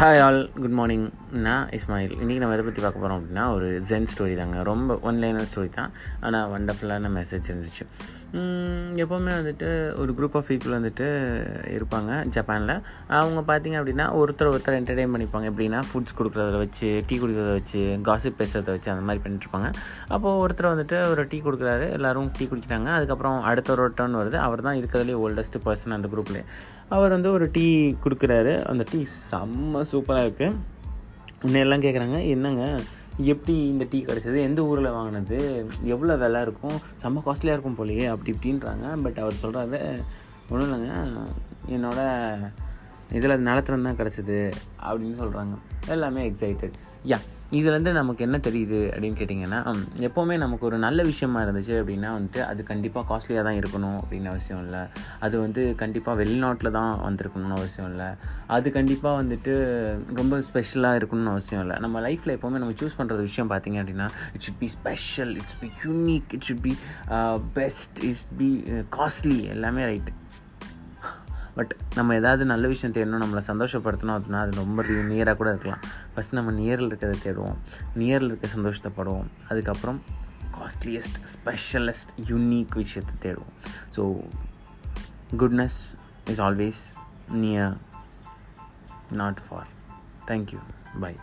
Hi all good morning நான் இஸ்மாயில். இன்றைக்கி நம்ம எதை பற்றி பார்க்க போகிறோம் அப்படின்னா ஒரு ஜென் ஸ்டோரி தாங்க. ரொம்ப ஒன் லைனர் ஸ்டோரி தான். ஆனால் வண்டர்ஃபுல்லான மெசேஜ் இருந்துச்சு. எப்போவுமே வந்துட்டு ஒரு குரூப் ஆஃப் பீப்புள் வந்துட்டு இருப்பாங்க ஜப்பானில். அவங்க பார்த்திங்க அப்படின்னா ஒருத்தர் ஒருத்தர் என்டர்டெயின் பண்ணிப்பாங்க. எப்படின்னா ஃபுட்ஸ் கொடுக்குறத வச்சு டீ குடிக்கிறத வச்சு காசிப் பேசுகிறத வச்சு அந்த மாதிரி பண்ணிட்டுருப்பாங்க அப்போது ஒருத்தர் வந்துட்டு ஒரு டீ கொடுக்குறாரு. எல்லோரும் டீ குடிக்கிறாங்க. அதுக்கப்புறம் அடுத்த ஒரு டர்ன் வருது. அவர் தான் இருக்கிறதுலே ஓல்டஸ்ட் பர்சன் அந்த குரூப்லேயே அவர் வந்து ஒரு டீ கொடுக்குறாரு. அந்த டீ செம்ம சூப்பராக இருக்குது உன்னையெல்லாம் கேட்குறாங்க என்னங்க எப்படி இந்த டீ கிடச்சது? எந்த ஊரில் வாங்கினது? எவ்வளோ விலை இருக்கும்? செம்ம காஸ்ட்லியாக இருக்கும் போலயே அப்படி இப்படின்றாங்க. பட் அவர் சொல்கிறாரு ஒன்றும் இல்லைங்க என்னோடய இதில் நிலத்துல தான் கிடச்சிது அப்படின்னு சொல்கிறாங்க எல்லாமே எக்ஸைட்டட் யா இதுலேருந்து நமக்கு என்ன தெரியுது அப்படின்னு கேட்டிங்கன்னா எப்போவுமே நமக்கு ஒரு நல்ல விஷயமா இருந்துச்சு அப்படின்னா வந்துட்டு அது கண்டிப்பாக காஸ்ட்லியாக தான் இருக்கணும் அப்படின்னு அவசியம் இல்லை. அது வந்து கண்டிப்பாக வெளிநாட்டில் தான் வந்திருக்கணும்னு அவசியம் இல்லை. அது கண்டிப்பாக வந்துட்டு ரொம்ப ஸ்பெஷலாக இருக்கணும்னு அவசியம் இல்லை. நம்ம லைஃப்பில் எப்போவுமே நம்ம சூஸ் பண்ணுற விஷயம் பார்த்திங்க அப்படின்னா it should be special it's be unique it should be best it's be costly எல்லாமே ரைட்டு பட் நம்ம ஏதாவது நல்ல விஷயம் தேடணும் நம்மளை சந்தோஷப்படுத்தணும் அப்படின்னா அது ரொம்ப நியராக கூட இருக்கலாம். ஃபஸ்ட் நம்ம நியரில் இருக்கிறத தேடுவோம். நியரில் இருக்க சந்தோஷத்தைப்படுவோம். அதுக்கப்புறம் காஸ்ட்லியஸ்ட் ஸ்பெஷலஸ்ட் யூனிக் விஷயத்தை தேடுவோம். So goodness is always near not far thank you bye